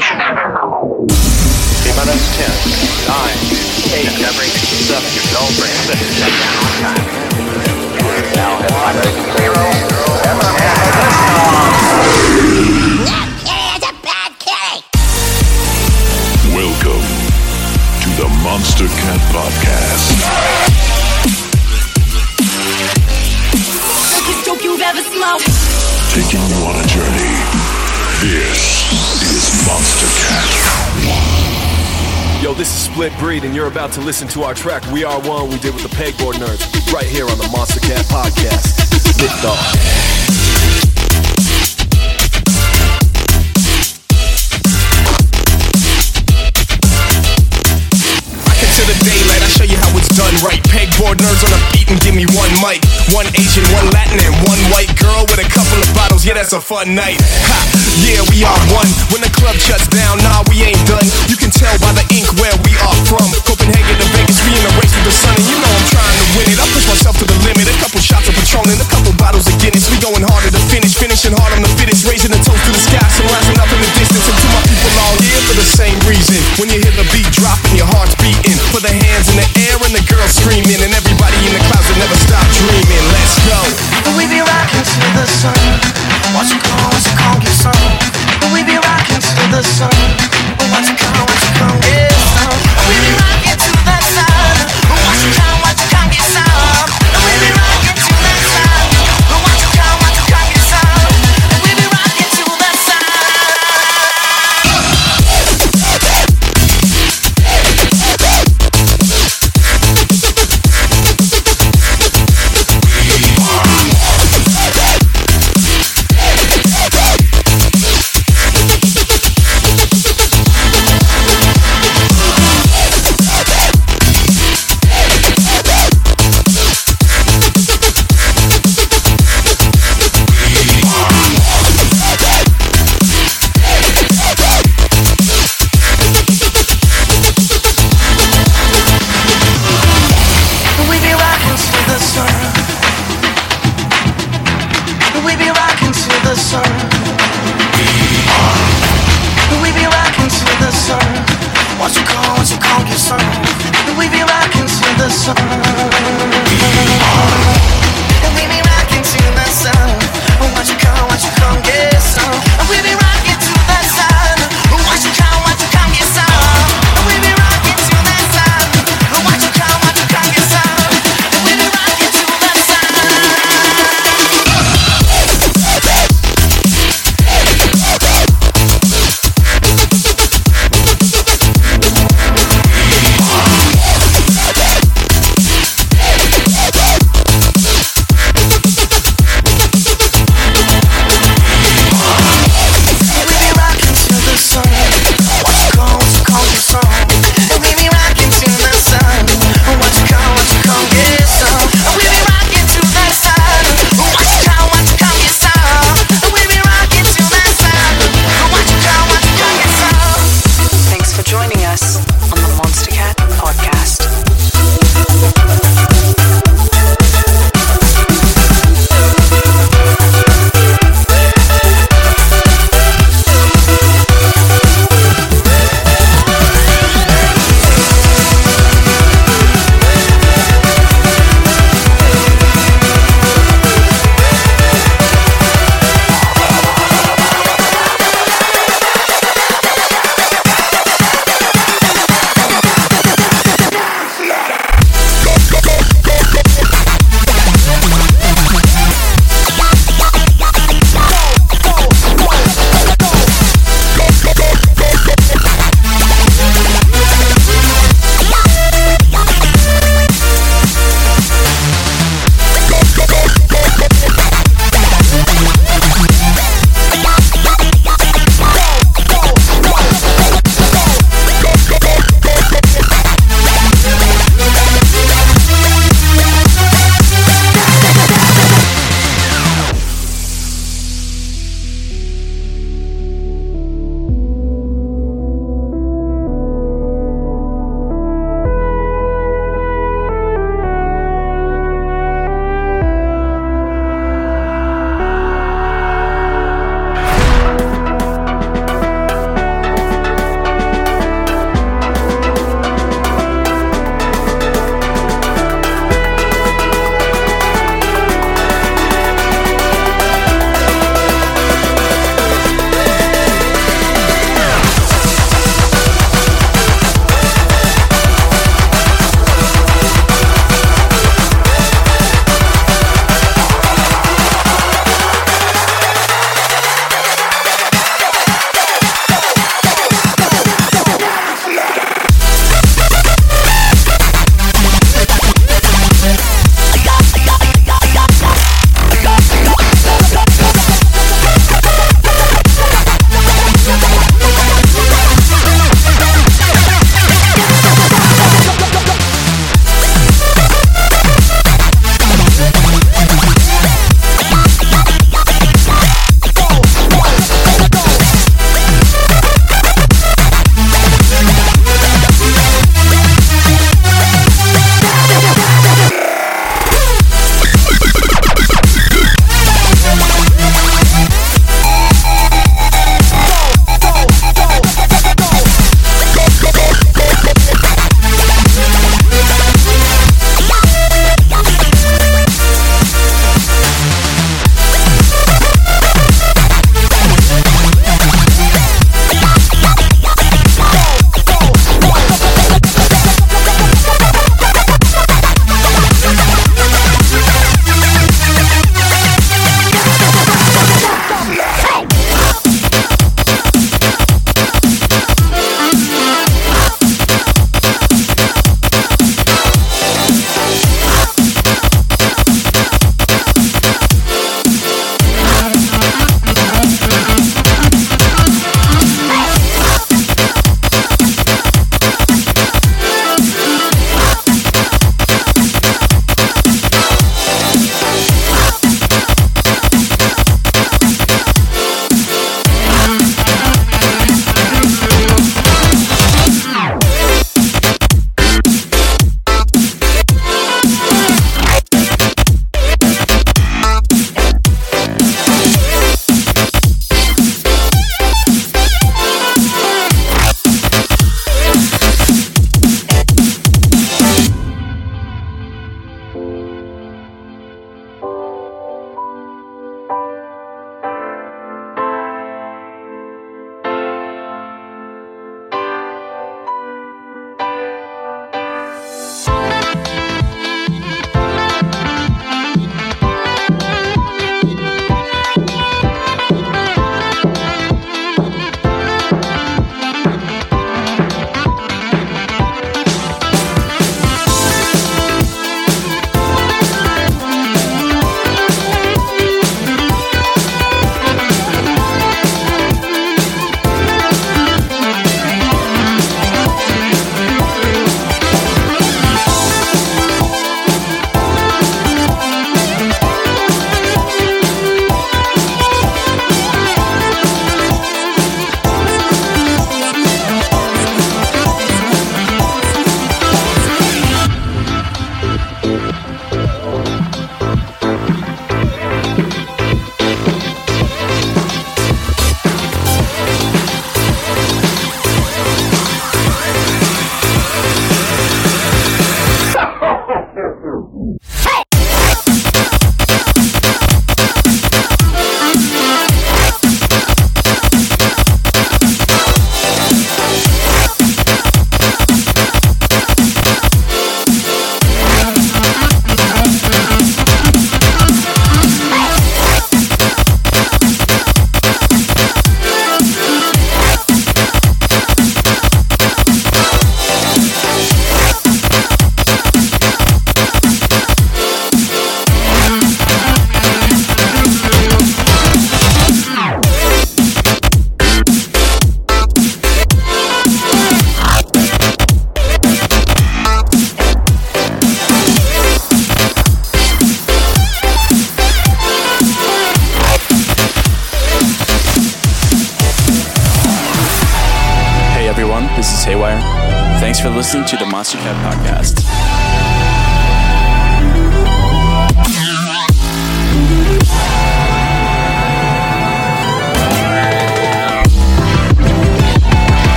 T minus 10, 9, 8, every 7, go for this is Splitbreed, and you're about to listen to our track We Are One we did with the Pegboard Nerds right here on the Monstercat Podcast. Daylight, I show you how it's done right. Pegboard nerds on a beat and give me one mic. One Asian, one Latin, and one white girl with a couple of bottles. Yeah, that's a fun night. Ha! Yeah, we are one. When the club shuts down, nah, we ain't done. You can tell by the ink where we are from. Copenhagen to Vegas, we in a race with the sun, and you know I'm trying to win it. I push myself to the limit. A couple shots of Patron and a couple bottles of Guinness. We going harder to finish, finishing hard on the fittest, raising the toast to the sky, so rising up in the distance. And to my people all here for the same reason. When you hear the beat dropping, your heart's screaming, and everybody in the clouds will never stop dreaming. Let's go. We be rocking to the sun. Watch it come, watch it come, get some. We be rocking to the sun.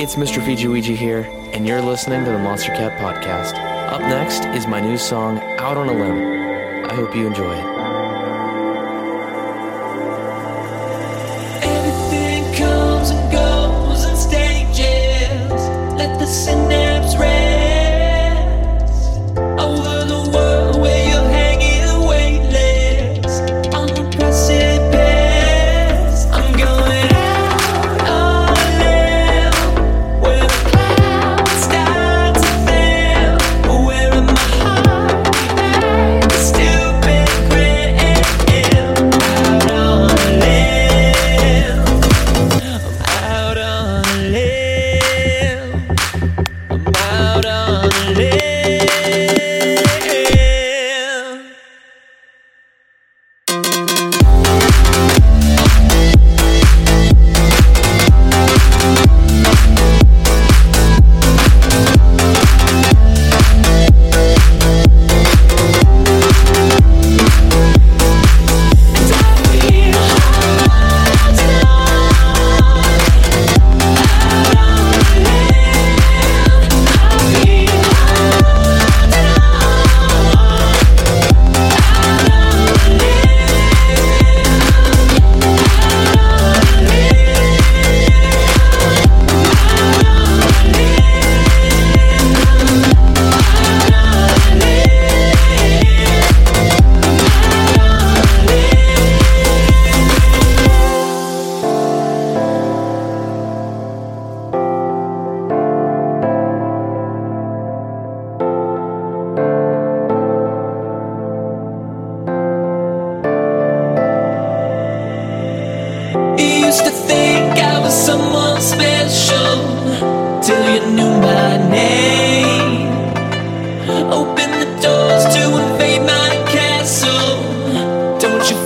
It's Mr. Fijiwiji here, and you're listening to the Monstercat Podcast. Up next is my new song, Out on a Limb. I hope you enjoy it.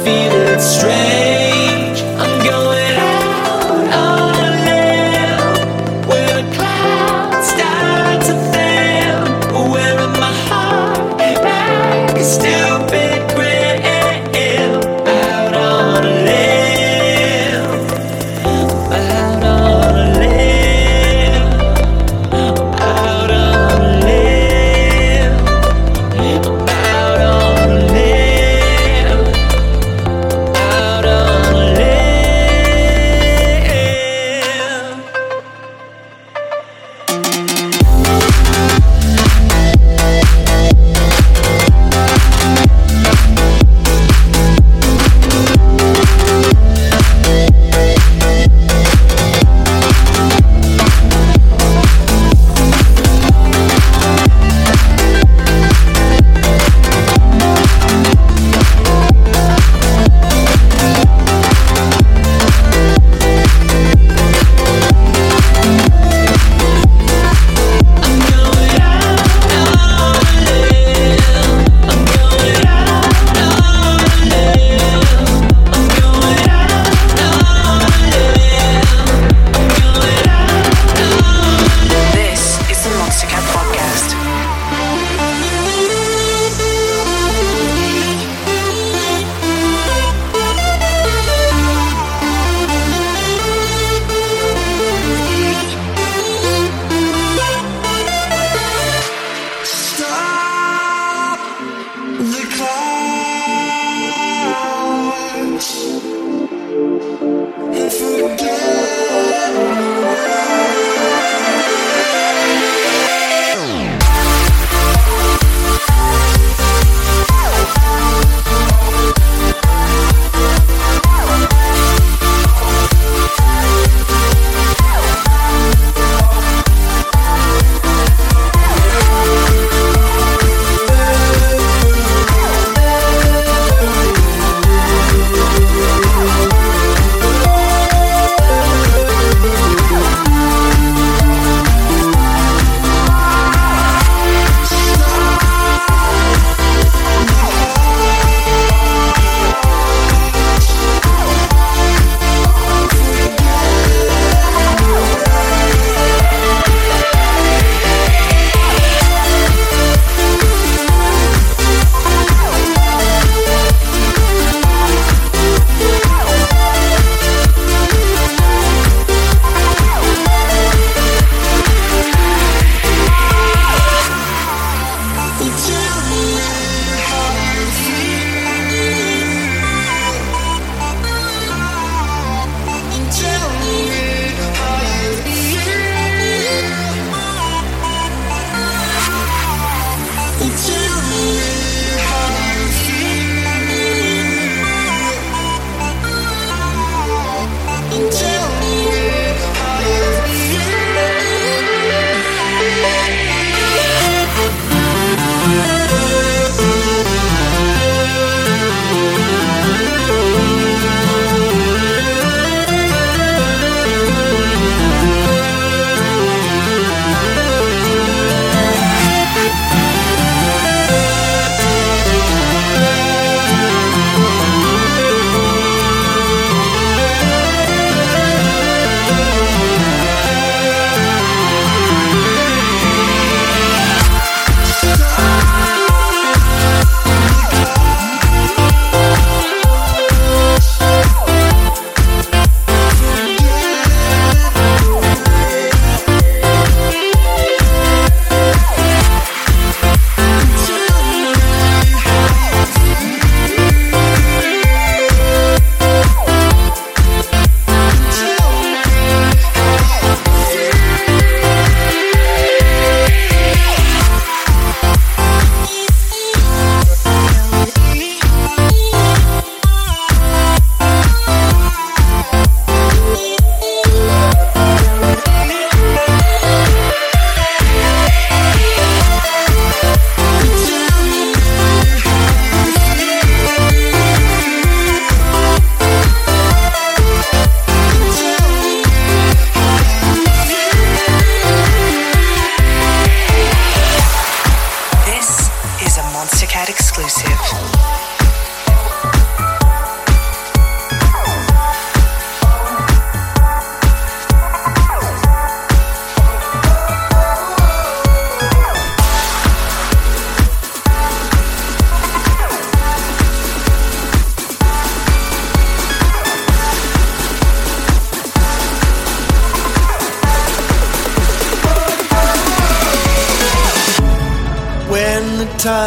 feel it straight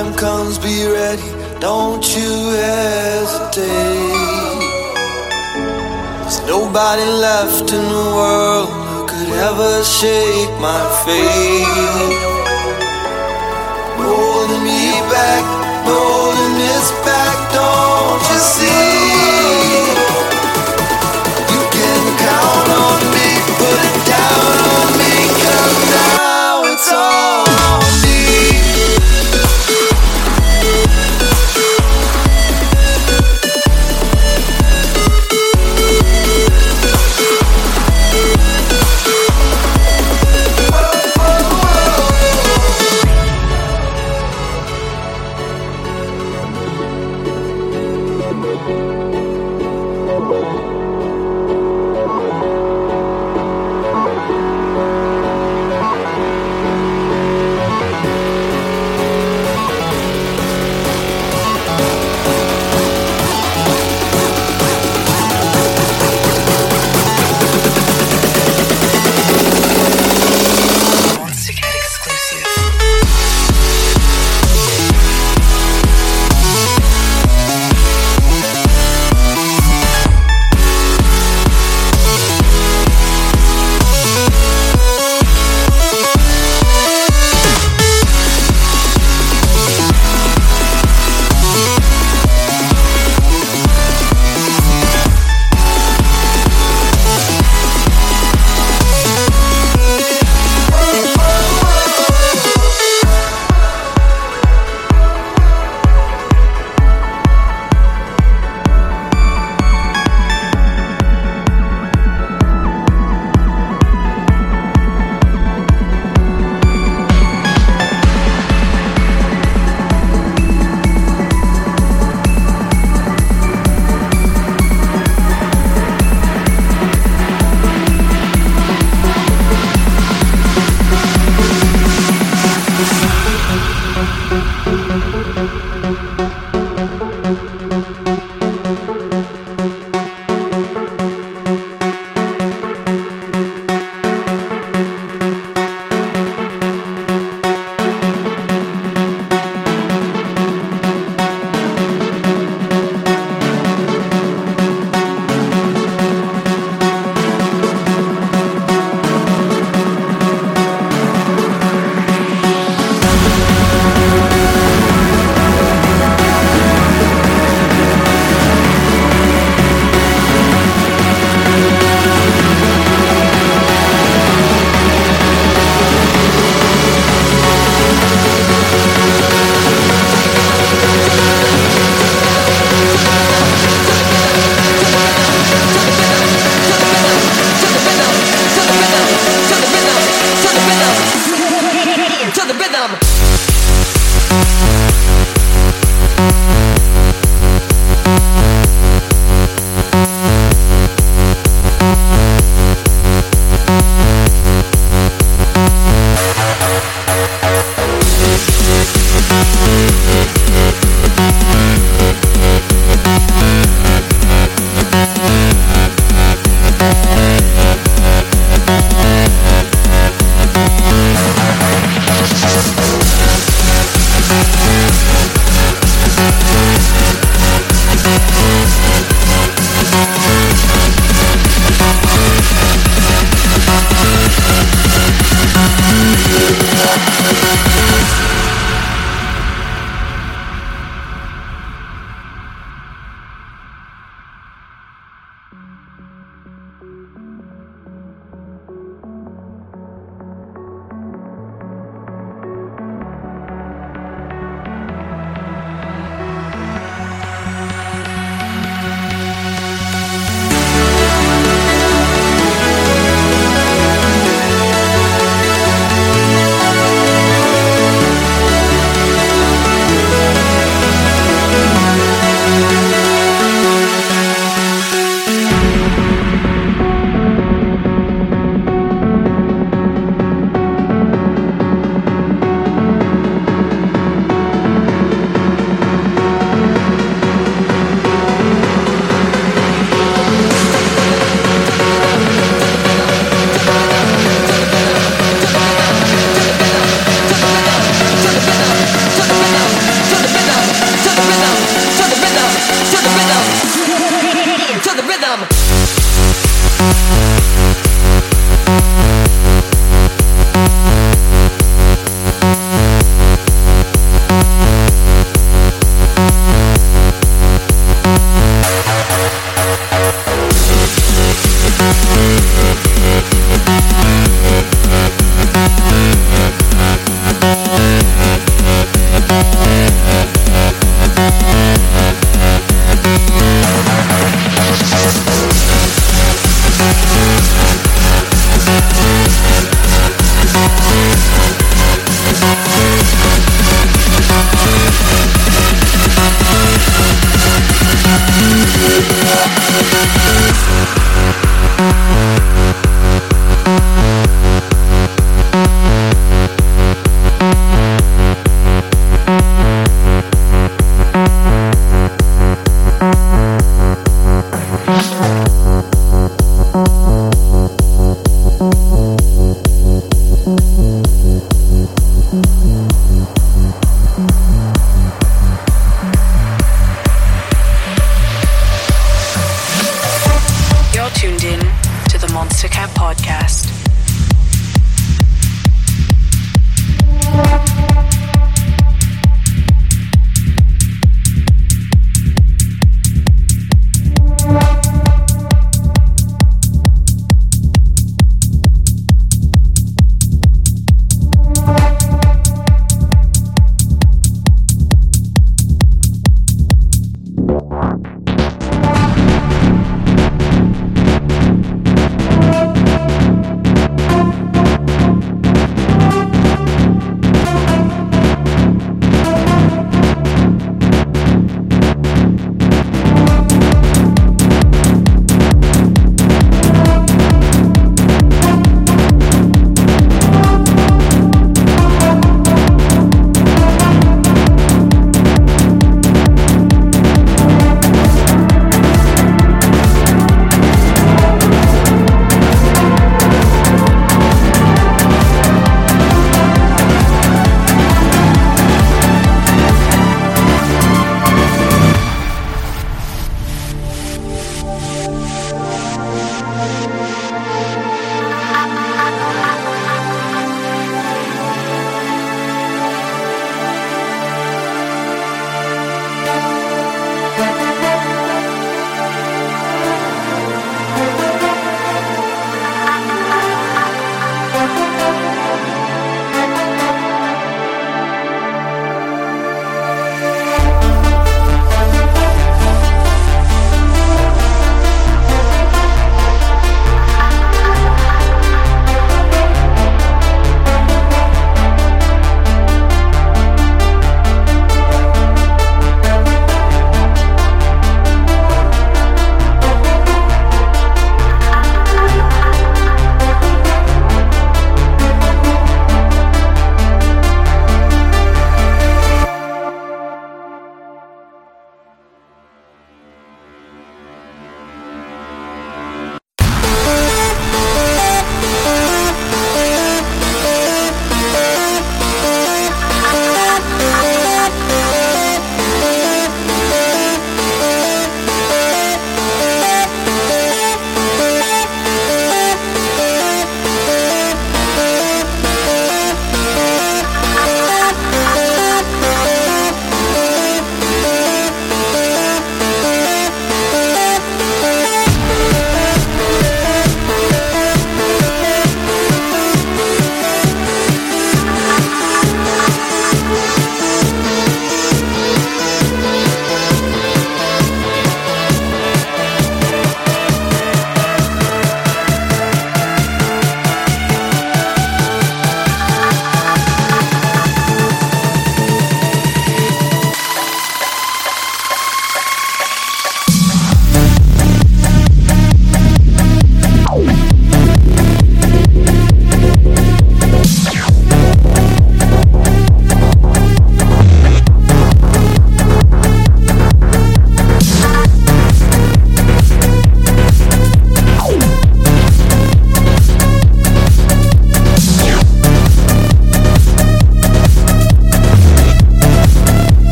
time comes, be ready. Don't you hesitate. There's nobody left in the world who could ever shake my faith. Holding me back, holding this back, don't you see?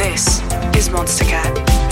This is Monstercat.